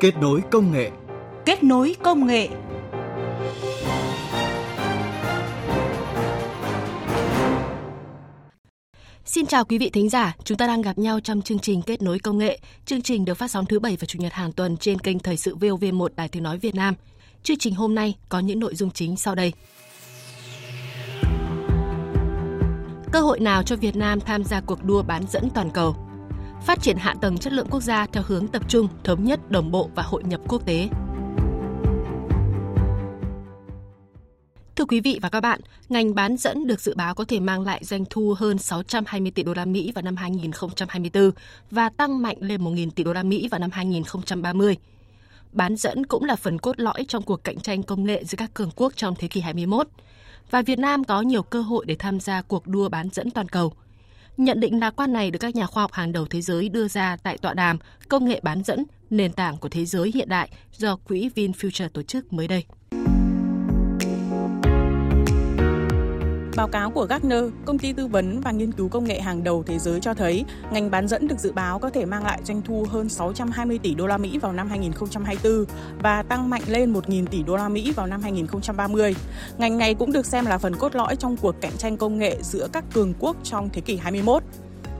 Kết nối công nghệ. Kết nối công nghệ. Xin chào quý vị thính giả, chúng ta đang gặp nhau trong chương trình Kết nối công nghệ. Chương trình được phát sóng thứ bảy và chủ nhật hàng tuần trên kênh Thời sự VOV1 Đài Tiếng nói Việt Nam. Chương trình hôm nay có những nội dung chính sau đây. Cơ hội nào cho Việt Nam tham gia cuộc đua bán dẫn toàn cầu? Phát triển hạ tầng chất lượng quốc gia theo hướng tập trung, thống nhất, đồng bộ và hội nhập quốc tế. Thưa quý vị và các bạn, ngành bán dẫn được dự báo có thể mang lại doanh thu hơn 620 tỷ đô la Mỹ vào năm 2024 và tăng mạnh lên 1.000 tỷ đô la Mỹ vào năm 2030. Bán dẫn cũng là phần cốt lõi trong cuộc cạnh tranh công nghệ giữa các cường quốc trong thế kỷ 21 và Việt Nam có nhiều cơ hội để tham gia cuộc đua bán dẫn toàn cầu. Nhận định lạc quan này được các nhà khoa học hàng đầu thế giới đưa ra tại tọa đàm Công nghệ bán dẫn, nền tảng của thế giới hiện đại do quỹ VinFuture tổ chức mới đây. Báo cáo của Gartner, công ty tư vấn và nghiên cứu công nghệ hàng đầu thế giới cho thấy, ngành bán dẫn được dự báo có thể mang lại doanh thu hơn 620 tỷ đô la Mỹ vào năm 2024 và tăng mạnh lên 1.000 tỷ đô la Mỹ vào năm 2030. Ngành này cũng được xem là phần cốt lõi trong cuộc cạnh tranh công nghệ giữa các cường quốc trong thế kỷ 21.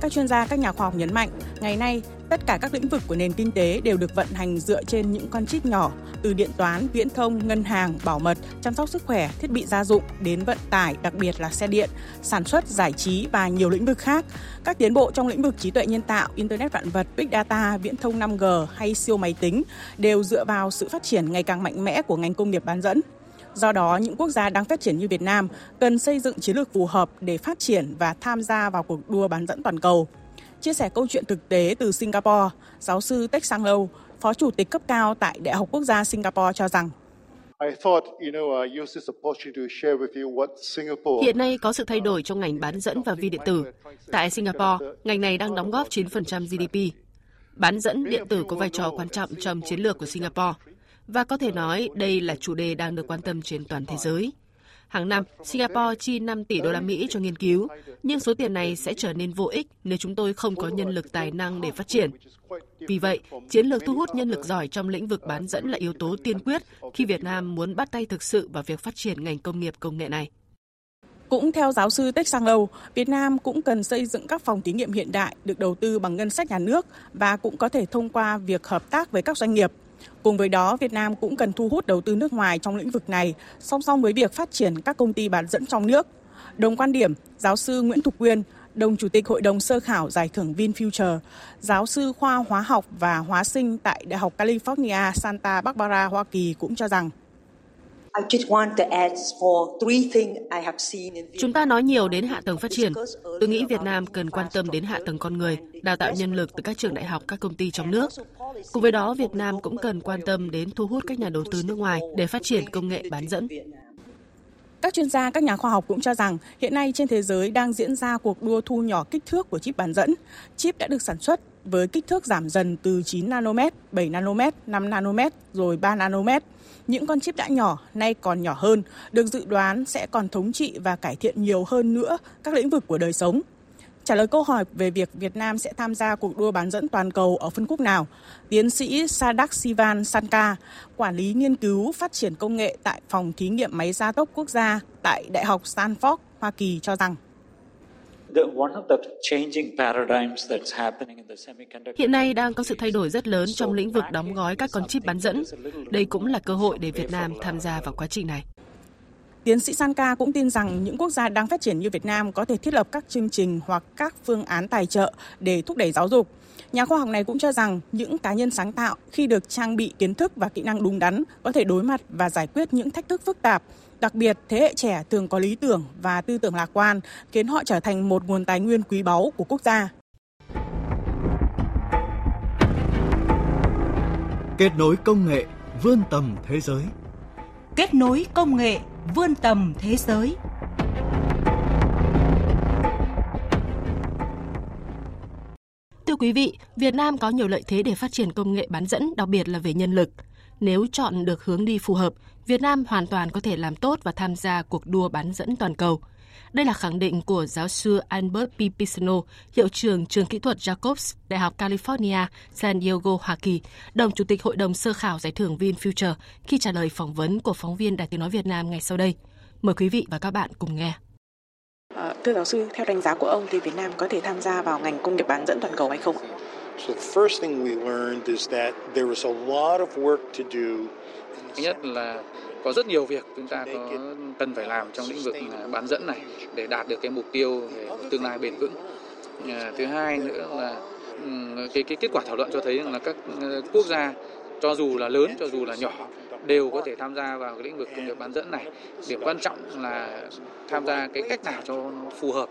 Các chuyên gia, các nhà khoa học nhấn mạnh, ngày nay tất cả các lĩnh vực của nền kinh tế đều được vận hành dựa trên những con chip nhỏ, từ điện toán, viễn thông, ngân hàng, bảo mật, chăm sóc sức khỏe, thiết bị gia dụng đến vận tải, đặc biệt là xe điện, sản xuất, giải trí và nhiều lĩnh vực khác. Các tiến bộ trong lĩnh vực trí tuệ nhân tạo, internet vạn vật, big data, viễn thông 5G hay siêu máy tính đều dựa vào sự phát triển ngày càng mạnh mẽ của ngành công nghiệp bán dẫn. Do đó, những quốc gia đang phát triển như Việt Nam cần xây dựng chiến lược phù hợp để phát triển và tham gia vào cuộc đua bán dẫn toàn cầu. Chia sẻ câu chuyện thực tế từ Singapore, giáo sư Teck Sang Lâu, Phó Chủ tịch cấp cao tại Đại học Quốc gia Singapore cho rằng Hiện nay có sự thay đổi trong ngành bán dẫn và vi điện tử. Tại Singapore, ngành này đang đóng góp 9% GDP. Bán dẫn điện tử có vai trò quan trọng trong chiến lược của Singapore. Và có thể nói đây là chủ đề đang được quan tâm trên toàn thế giới. Hàng năm, Singapore chi 5 tỷ đô la Mỹ cho nghiên cứu, nhưng số tiền này sẽ trở nên vô ích nếu chúng tôi không có nhân lực tài năng để phát triển. Vì vậy, chiến lược thu hút nhân lực giỏi trong lĩnh vực bán dẫn là yếu tố tiên quyết khi Việt Nam muốn bắt tay thực sự vào việc phát triển ngành công nghiệp công nghệ này. Cũng theo giáo sư Tech Sang Lâu, Việt Nam cũng cần xây dựng các phòng thí nghiệm hiện đại được đầu tư bằng ngân sách nhà nước và cũng có thể thông qua việc hợp tác với các doanh nghiệp Cùng với đó, Việt Nam cũng cần thu hút đầu tư nước ngoài trong lĩnh vực này, song song với việc phát triển các công ty bán dẫn trong nước. Đồng quan điểm, giáo sư Nguyễn Thục Quyên, đồng chủ tịch Hội đồng sơ khảo giải thưởng VinFuture, giáo sư khoa hóa học và hóa sinh tại Đại học California Santa Barbara, Hoa Kỳ cũng cho rằng Chúng ta nói nhiều đến hạ tầng phát triển. Tôi nghĩ Việt Nam cần quan tâm đến hạ tầng con người, đào tạo nhân lực từ các trường đại học, các công ty trong nước. Cùng với đó, Việt Nam cũng cần quan tâm đến thu hút các nhà đầu tư nước ngoài để phát triển công nghệ bán dẫn. Các chuyên gia, các nhà khoa học cũng cho rằng hiện nay trên thế giới đang diễn ra cuộc đua thu nhỏ kích thước của chip bán dẫn. Chip đã được sản xuất với kích thước giảm dần từ 9 nanomet, 7 nanomet, 5 nanomet rồi 3 nanomet. Những con chip đã nhỏ, nay còn nhỏ hơn, được dự đoán sẽ còn thống trị và cải thiện nhiều hơn nữa các lĩnh vực của đời sống. Trả lời câu hỏi về việc Việt Nam sẽ tham gia cuộc đua bán dẫn toàn cầu ở phân khúc nào, tiến sĩ Sadak Sivan Sanka, quản lý nghiên cứu phát triển công nghệ tại phòng thí nghiệm máy gia tốc quốc gia tại Đại học Stanford, Hoa Kỳ cho rằng Hiện nay đang có sự thay đổi rất lớn trong lĩnh vực đóng gói các con chip bán dẫn. Đây cũng là cơ hội để Việt Nam tham gia vào quá trình này. Tiến sĩ Sanka cũng tin rằng những quốc gia đang phát triển như Việt Nam có thể thiết lập các chương trình hoặc các phương án tài trợ để thúc đẩy giáo dục. Nhà khoa học này cũng cho rằng những cá nhân sáng tạo khi được trang bị kiến thức và kỹ năng đúng đắn có thể đối mặt và giải quyết những thách thức phức tạp. Đặc biệt, thế hệ trẻ thường có lý tưởng và tư tưởng lạc quan, khiến họ trở thành một nguồn tài nguyên quý báu của quốc gia. Kết nối công nghệ vươn tầm thế giới. Kết nối công nghệ vươn tầm thế giới. Thưa quý vị, Việt Nam có nhiều lợi thế để phát triển công nghệ bán dẫn, đặc biệt là về nhân lực. Nếu chọn được hướng đi phù hợp, Việt Nam hoàn toàn có thể làm tốt và tham gia cuộc đua bán dẫn toàn cầu. Đây là khẳng định của giáo sư Albert P. Pisano, hiệu trưởng trường kỹ thuật Jacobs, Đại học California, San Diego, Hoa Kỳ, đồng chủ tịch hội đồng sơ khảo giải thưởng VinFuture khi trả lời phỏng vấn của phóng viên Đài tiếng nói Việt Nam ngày sau đây. Mời quý vị và các bạn cùng nghe. À, thưa giáo sư, theo đánh giá của ông thì Việt Nam có thể tham gia vào ngành công nghiệp bán dẫn toàn cầu hay không? So the first thing we learned is that there was a lot of work to do. Thứ nhất là có rất nhiều việc chúng ta có cần phải làm trong lĩnh vực à, bán dẫn này để đạt được cái mục tiêu về một tương lai bền vững. À, thứ hai nữa là Ừ, cái cái kết quả thảo luận cho thấy rằng là các ờ, quốc gia cho dù là lớn cho dù là nhỏ đều có thể tham gia vào cái lĩnh vực công nghiệp bán dẫn này. Điểm quan trọng là tham gia cái cách nào cho nó phù hợp.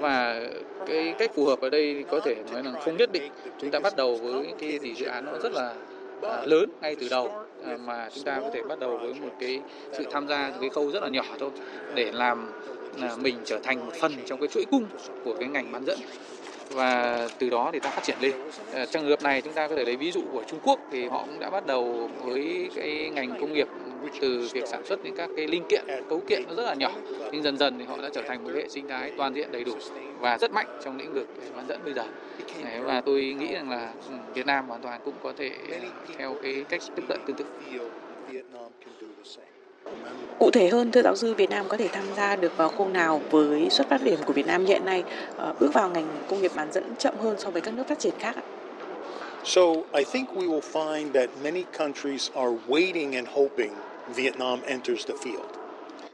Và cái cách phù hợp ở đây có thể nói là không nhất định. Chúng ta bắt đầu với cái gì dự án nó rất là à, lớn ngay từ đầu à, mà chúng ta có thể bắt đầu với một cái sự tham gia cái khâu rất là nhỏ thôi để làm à, mình trở thành một phần trong cái chuỗi cung của cái ngành bán dẫn và từ đó thì ta phát triển lên. Ờ, trong trường hợp này chúng ta có thể lấy ví dụ của Trung Quốc thì họ cũng đã bắt đầu với cái ngành công nghiệp từ việc sản xuất những các cái linh kiện, cấu kiện nó rất là nhỏ. Nhưng dần dần thì họ đã trở thành một hệ sinh thái toàn diện đầy đủ và rất mạnh trong lĩnh vực bán dẫn bây giờ. Và tôi nghĩ rằng là ừ, Việt Nam hoàn toàn cũng có thể theo cái cách tiếp cận tương tự. Cụ thể hơn, thưa giáo sư, Việt Nam có thể tham gia được vào khâu nào với xuất phát điểm của Việt Nam hiện nay ờ, bước vào ngành công nghiệp bán dẫn chậm hơn so với các nước phát triển khác ạ? So I think we will find that many countries are waiting and hoping Vietnam enters the field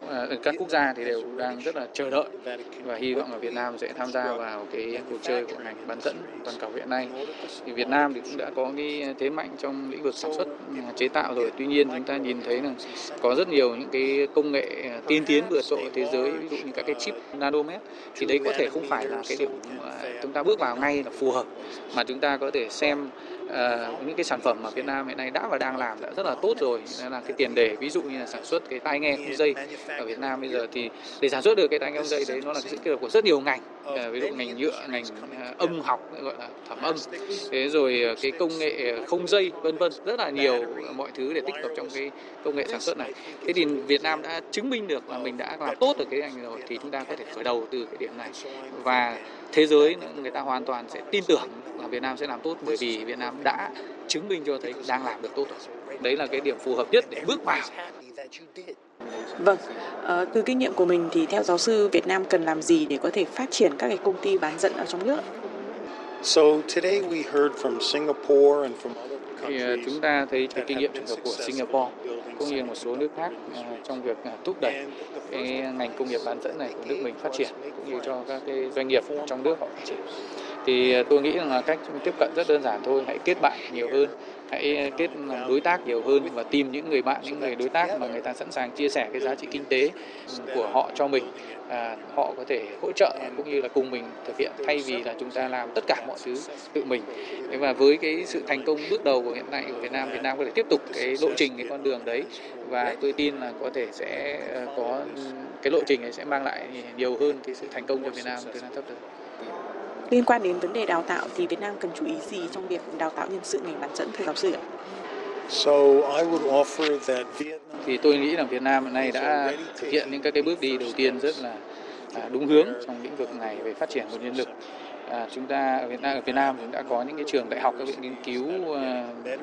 ở các quốc gia thì đều đang rất là chờ đợi và hy vọng là Việt Nam sẽ tham gia vào cái cuộc chơi của ngành bán dẫn toàn cầu hiện nay. Thì Việt Nam thì cũng đã có cái thế mạnh trong lĩnh vực sản xuất ừ, chế tạo rồi. Tuy nhiên chúng ta nhìn thấy là có rất nhiều những cái công nghệ ờ, tiên tiến vượt trội thế giới, ví dụ như các cái chip nanomet thì đấy có thể không phải là cái điểm chúng ta bước vào ngay là phù hợp mà chúng ta có thể xem uh, những cái sản phẩm mà Việt Nam hiện nay đã và đang làm đã rất là tốt rồi. Nên là cái tiền đề ví dụ như là sản xuất cái tai nghe không dây ở Việt Nam bây giờ thì để sản xuất được cái tai nghe không dây đấy nó là cái sự kết hợp của rất nhiều ngành. Uh, ví dụ ngành nhựa ngành uh, âm học gọi là thẩm âm. Thế rồi cái công nghệ không dây vân vân rất là nhiều mọi thứ để tích hợp trong cái công nghệ sản xuất này. Thế thì Việt Nam đã chứng minh được là mình đã làm tốt được cái ngành rồi thì chúng ta có thể khởi đầu từ cái điểm này. Và thế giới người ta hoàn toàn sẽ tin tưởng Việt Nam sẽ làm tốt bởi vì Việt Nam đã chứng minh cho thấy đang làm được tốt rồi. Đấy là cái điểm phù hợp nhất để bước vào. Vâng, à, từ kinh nghiệm của mình thì theo giáo sư Việt Nam cần làm gì để có thể phát triển các cái công ty bán dẫn ở trong nước? So today we heard from Singapore and from other thì uh, chúng ta thấy cái kinh nghiệm trường hợp của Singapore cũng như một số nước khác uh, trong việc thúc đẩy cái ngành công nghiệp bán dẫn này của nước mình phát triển cũng như cho các cái doanh nghiệp trong nước họ phát triển thì à, tôi nghĩ rằng là cách tiếp cận rất đơn giản thôi hãy kết bạn nhiều hơn hãy kết đối tác nhiều hơn và tìm những người bạn những người đối tác mà người ta sẵn sàng chia sẻ cái giá trị kinh tế của họ cho mình à, họ có thể hỗ trợ cũng như là cùng mình thực hiện thay vì là chúng ta làm tất cả mọi thứ tự mình và với cái sự thành công bước đầu của hiện nay của Việt Nam Việt Nam có thể tiếp tục cái lộ trình cái con đường đấy và tôi tin là có thể sẽ à, có ừ, cái lộ trình ấy sẽ mang lại nhiều hơn cái sự thành công cho Việt Nam trong thời gian sắp tới. Liên quan đến vấn đề đào tạo thì Việt Nam cần chú ý gì trong việc đào tạo nhân sự ngành bán dẫn thưa giáo sư ạ? So I would offer that Vietnam thì tôi nghĩ là Việt Nam hiện nay đã thực hiện những các cái bước đi đầu tiên rất là à, đúng hướng trong lĩnh vực này về phát triển nguồn nhân lực. À, chúng ta ở Việt Nam ở Việt Nam chúng đã có những cái trường đại học các viện nghiên cứu uh,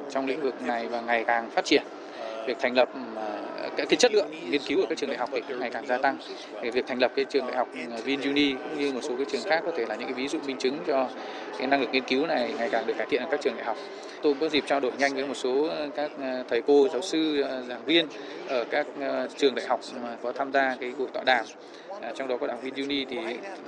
trong lĩnh vực này và ngày càng phát triển việc thành lập ừ, cái, cái chất lượng nghiên cứu ở các trường đại học thì ngày càng gia tăng. Thì việc thành lập cái trường đại học ừ, VinUni cũng như một số cái trường khác có thể là những cái ví dụ minh chứng cho cái năng lực nghiên cứu này ngày càng được cải thiện ở các trường đại học. Tôi có dịp trao đổi nhanh với một số ờ, các ờ, thầy cô giáo sư ờ, giảng viên ở các trường đại học mà có tham gia cái cuộc tọa đàm. À, trong đó có đảng viên Uni thì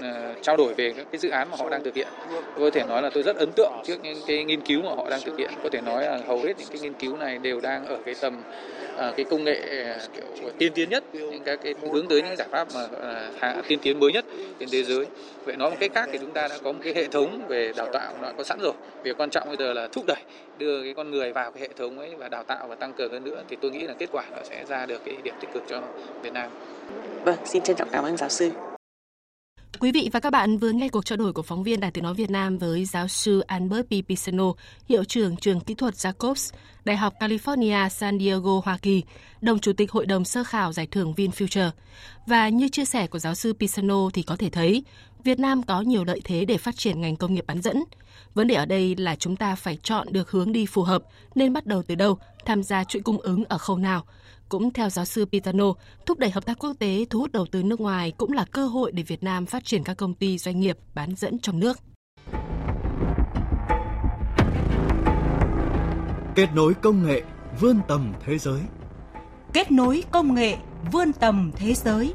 à, trao đổi về các cái dự án mà họ đang thực hiện. Tôi có thể nói là tôi rất ấn tượng trước những cái nghiên cứu mà họ đang thực hiện. Có thể nói là hầu hết những cái nghiên cứu này đều đang ở cái tầm uh, cái công nghệ uh, kiểu tiên tiến nhất, những các cái hướng tới những giải pháp mà uh, tiên tiến mới nhất trên thế giới. Vậy nói một cách khác thì chúng ta đã có một cái hệ thống về đào tạo đã có sẵn rồi. Việc quan trọng bây giờ là thúc đẩy đưa cái con người vào cái hệ thống ấy và đào tạo và tăng cường hơn nữa thì tôi nghĩ là kết quả nó sẽ ra được cái điểm tích cực cho Việt Nam. Vâng, xin trân trọng cảm ơn giáo sư. Quý vị và các bạn vừa nghe cuộc trao đổi của phóng viên Đài Tiếng Nói Việt Nam với giáo sư Albert P. Pisano, hiệu trưởng trường kỹ thuật Jacobs, Đại học California San Diego, Hoa Kỳ, đồng chủ tịch hội đồng sơ khảo giải thưởng VinFuture. Và như chia sẻ của giáo sư Pisano thì có thể thấy, Việt Nam có nhiều lợi thế để phát triển ngành công nghiệp bán dẫn. Vấn đề ở đây là chúng ta phải chọn được hướng đi phù hợp, nên bắt đầu từ đâu, tham gia chuỗi cung ứng ở khâu nào – cũng theo giáo sư Pitano, thúc đẩy hợp tác quốc tế thu hút đầu tư nước ngoài cũng là cơ hội để Việt Nam phát triển các công ty doanh nghiệp bán dẫn trong nước. Kết nối công nghệ vươn tầm thế giới. Kết nối công nghệ vươn tầm thế giới.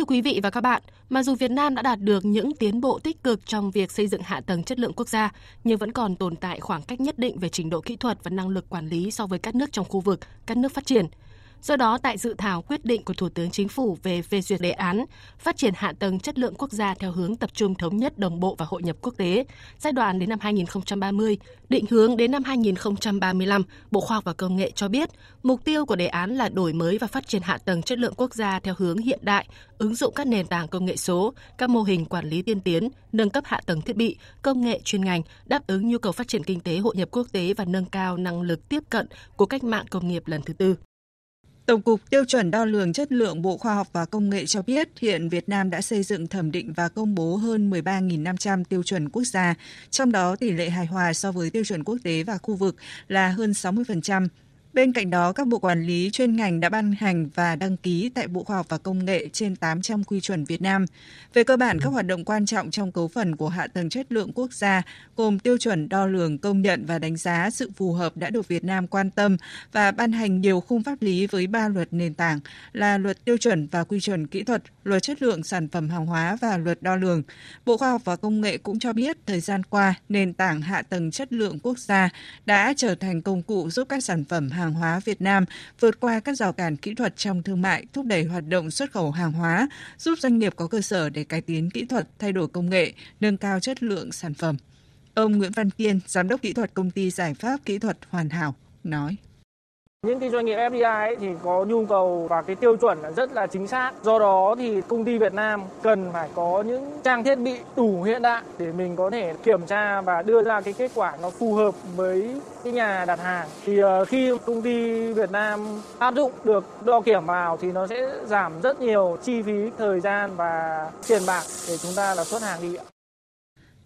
Thưa quý vị và các bạn, mặc dù Việt Nam đã đạt được những tiến bộ tích cực trong việc xây dựng hạ tầng chất lượng quốc gia, nhưng vẫn còn tồn tại khoảng cách nhất định về trình độ kỹ thuật và năng lực quản lý so với các nước trong khu vực, các nước phát triển – Do đó, tại dự thảo quyết định của Thủ tướng Chính phủ về phê duyệt đề án phát triển hạ tầng chất lượng quốc gia theo hướng tập trung thống nhất đồng bộ và hội nhập quốc tế, giai đoạn đến năm 2030, định hướng đến năm 2035, Bộ Khoa học và Công nghệ cho biết, mục tiêu của đề án là đổi mới và phát triển hạ tầng chất lượng quốc gia theo hướng hiện đại, ứng dụng các nền tảng công nghệ số, các mô hình quản lý tiên tiến, nâng cấp hạ tầng thiết bị, công nghệ chuyên ngành, đáp ứng nhu cầu phát triển kinh tế hội nhập quốc tế và nâng cao năng lực tiếp cận của cách mạng công nghiệp lần thứ tư. Tổng cục Tiêu chuẩn đo lường chất lượng Bộ Khoa học và Công nghệ cho biết hiện Việt Nam đã xây dựng thẩm định và công bố hơn 13.500 tiêu chuẩn quốc gia, trong đó tỷ lệ hài hòa so với tiêu chuẩn quốc tế và khu vực là hơn 60%. Bên cạnh đó, các bộ quản lý chuyên ngành đã ban hành và đăng ký tại Bộ Khoa học và Công nghệ trên 800 quy chuẩn Việt Nam. Về cơ bản, các hoạt động quan trọng trong cấu phần của hạ tầng chất lượng quốc gia gồm tiêu chuẩn đo lường, công nhận và đánh giá sự phù hợp đã được Việt Nam quan tâm và ban hành nhiều khung pháp lý với ba luật nền tảng là luật tiêu chuẩn và quy chuẩn kỹ thuật, luật chất lượng sản phẩm hàng hóa và luật đo lường. Bộ Khoa học và Công nghệ cũng cho biết thời gian qua, nền tảng hạ tầng chất lượng quốc gia đã trở thành công cụ giúp các sản phẩm hàng hóa Việt Nam vượt qua các rào cản kỹ thuật trong thương mại, thúc đẩy hoạt động xuất khẩu hàng hóa, giúp doanh nghiệp có cơ sở để cải tiến kỹ thuật, thay đổi công nghệ, nâng cao chất lượng sản phẩm. Ông Nguyễn Văn Kiên, giám đốc kỹ thuật công ty giải pháp kỹ thuật Hoàn Hảo nói. Những cái doanh nghiệp FDI ấy thì có nhu cầu và cái tiêu chuẩn là rất là chính xác. Do đó thì công ty Việt Nam cần phải có những trang thiết bị đủ hiện đại để mình có thể kiểm tra và đưa ra cái kết quả nó phù hợp với cái nhà đặt hàng. Thì ờ, khi công ty Việt Nam áp dụng được đo kiểm vào thì nó sẽ giảm rất nhiều chi phí, thời gian và tiền bạc để chúng ta là xuất hàng đi ạ.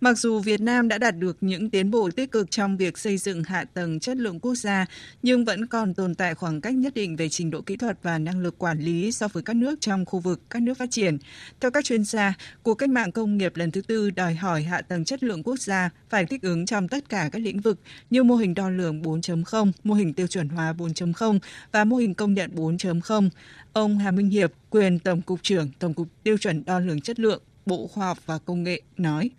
Mặc dù Việt Nam đã đạt được những tiến bộ tích cực trong việc xây dựng hạ tầng chất lượng quốc gia, nhưng vẫn còn tồn tại khoảng cách nhất định về trình độ kỹ thuật và năng lực quản lý so với các nước trong khu vực, các nước phát triển. Theo các chuyên gia, cuộc cách mạng công nghiệp lần thứ tư đòi hỏi hạ tầng chất lượng quốc gia phải thích ứng trong tất cả các lĩnh vực như mô hình đo lường 4.0, mô hình tiêu chuẩn hóa 4.0 và mô hình công nhận 4.0. Ông Hà Minh Hiệp, quyền Tổng cục trưởng Tổng cục Tiêu chuẩn đo lường chất lượng, Bộ Khoa học và Công nghệ nói.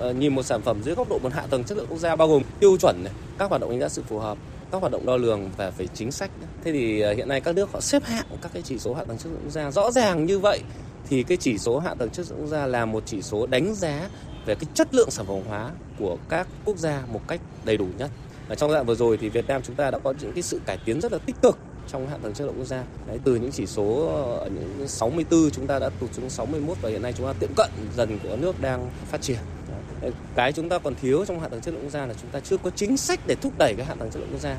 Ờ, nhìn một sản phẩm dưới góc độ một hạ tầng chất lượng quốc gia bao gồm tiêu chuẩn này, các hoạt động đánh giá sự phù hợp, các hoạt động đo lường và về chính sách. Thế thì ờ, hiện nay các nước họ xếp hạng các cái chỉ số hạ tầng chất lượng quốc gia rõ ràng như vậy thì cái chỉ số hạ tầng chất lượng quốc gia là một chỉ số đánh giá về cái chất lượng sản phẩm hóa của các quốc gia một cách đầy đủ nhất. Ở trong đoạn vừa rồi thì Việt Nam chúng ta đã có những cái sự cải tiến rất là tích cực trong hạ tầng chất lượng quốc gia. Đấy, từ những chỉ số ở những 64 chúng ta đã tụt xuống 61 và hiện nay chúng ta tiệm cận dần của nước đang phát triển cái chúng ta còn thiếu trong hạ tầng chất lượng quốc gia là chúng ta chưa có chính sách để thúc đẩy cái hạ tầng chất lượng quốc gia.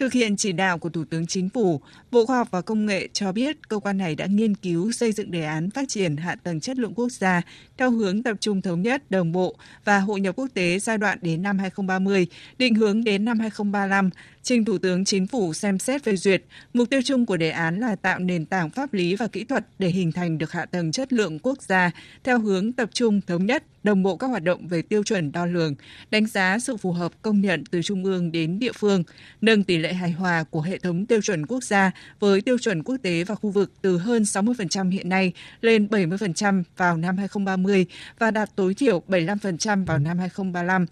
Thực hiện chỉ đạo của Thủ tướng Chính phủ, Bộ Khoa học và Công nghệ cho biết cơ quan này đã nghiên cứu xây dựng đề án phát triển hạ tầng chất lượng quốc gia theo hướng tập trung thống nhất, đồng bộ và hội nhập quốc tế giai đoạn đến năm 2030, định hướng đến năm 2035, trình Thủ tướng Chính phủ xem xét phê duyệt. Mục tiêu chung của đề án là tạo nền tảng pháp lý và kỹ thuật để hình thành được hạ tầng chất lượng quốc gia theo hướng tập trung thống nhất, đồng bộ các hoạt động về tiêu chuẩn đo lường, đánh giá sự phù hợp công nhận từ trung ương đến địa phương, nâng tỷ lệ hài hòa của hệ thống tiêu chuẩn quốc gia với tiêu chuẩn quốc tế và khu vực từ hơn 60% hiện nay lên 70% vào năm 2030 và đạt tối thiểu 75% vào năm 2035.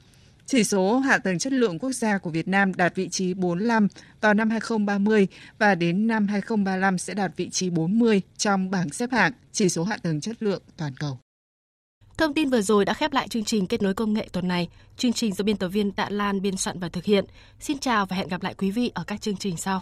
Chỉ số hạ tầng chất lượng quốc gia của Việt Nam đạt vị trí 45 vào năm 2030 và đến năm 2035 sẽ đạt vị trí 40 trong bảng xếp hạng chỉ số hạ tầng chất lượng toàn cầu. Thông tin vừa rồi đã khép lại chương trình Kết nối công nghệ tuần này. Chương trình do biên tập viên Tạ Lan biên soạn và thực hiện. Xin chào và hẹn gặp lại quý vị ở các chương trình sau.